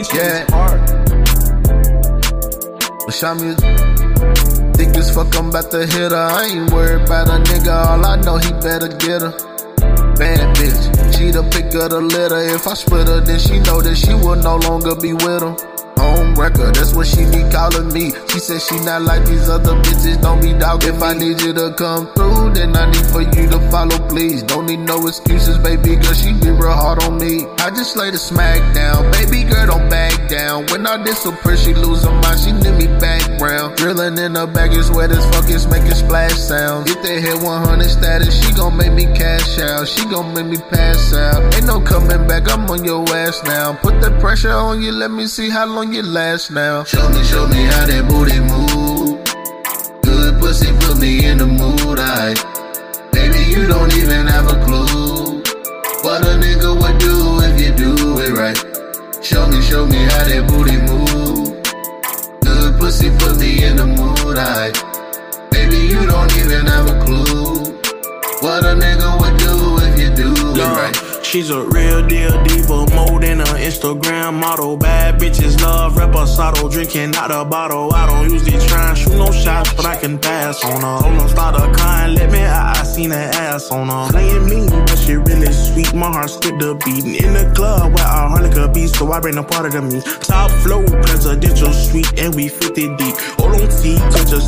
This Yeah. is your music? Think as fuck I'm about to hit her. I ain't worried about a nigga. All I know he better get her. Bad bitch, she the pick of the litter. If I split her, then she know that she will no longer be with him. That's what she be calling me. She said she not like these other bitches, don't be dogging If I need you to come through, then I need for you to follow, please. Don't need no excuses, baby girl, she be real hard on me. I just lay the smack down, baby girl, don't back down. When I disappear, she lose her mind, she need me background. Drilling in her bag is wet as fuck, it's making splash sounds. Get that hit 100 status, she gon' make me cash out. She gon' make me pass out. Ain't no coming back, I'm on your ass now. Put the pressure on you, let me see how long you last now. Show me, show me how that booty move. Good pussy put me in the mood, I. Baby, you don't even have a clue. What a nigga would do if you do it right. Show me, show me how that booty move. Good pussy put me in the mood, I. Baby, you don't even have a clue. What a nigga She's a real deal diva, more than an Instagram model. Bad bitches love reposado, drinking out the bottle. I don't usually try and shoot no shots, but I can pass on her. Hold on, start a car and let me out. I seen her ass on her. Playing mean, but she really sweet. My heart skipped the beat. In the club where our harmonica be, so I bring a part of me. Top flow, presidential suite, and we 50 deep.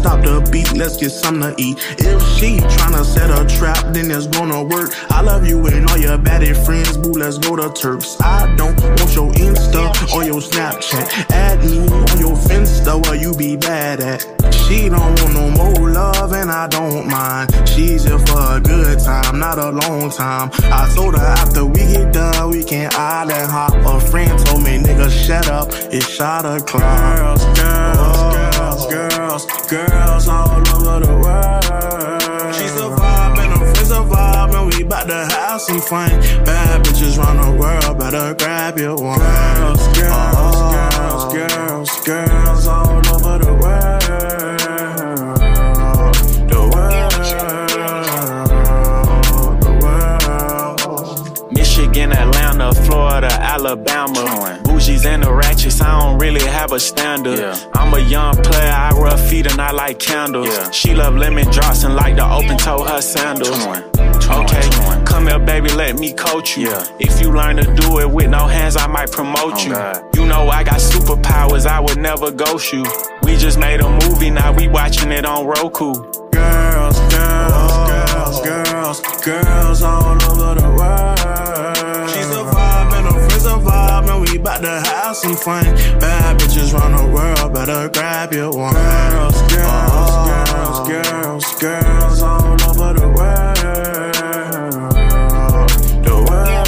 Stop the beat. Let's get something to eat. If she tryna set a trap, then it's gonna work. I love you and all your baddie friends, boo. Let's go to Turks. I don't want your Insta or your Snapchat. Add me on your Finsta where you be bad at. She don't want no more love and I don't mind. She's here for a good time, not a long time. I told her after we get done, we can island hop. A friend told me, nigga, shut up. It's shot o'clock. Girls, girls, girls, girls, girls all over the world. She's a vibe and her friends a vibe and we bout to have some fun. Bad bitches round the world, better grab your one. Girls, girls, girls, girls, girls all over the world. The world, the world. Michigan, Atlanta, Florida, Alabama. Bougies and the ratchets, I don't really have a standard. Yeah. I'm a young player, I rub feet and I like candles. Yeah. She love lemon drops and like to open toe her sandals. Twenty. Twenty, Okay, twenty. come here, baby, let me coach you. Yeah. If you learn to do it with no hands, I might promote Oh, you. God. You know I got superpowers, I would never ghost you. We just made a movie, now we watching it on Roku. Girls, girls, girls, girls, girls all over the world. We bout to have some fun. Bad bitches round the world, better grab your one. Girls, girls, oh. girls, girls, girls all over the world. The world,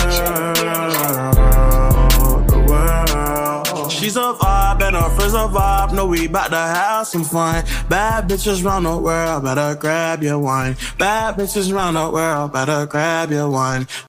the world. She's a vibe and her friends a vibe. No, we bout to have some fun. Bad bitches round the world, better grab your wine. Bad bitches round the world, better grab your wine.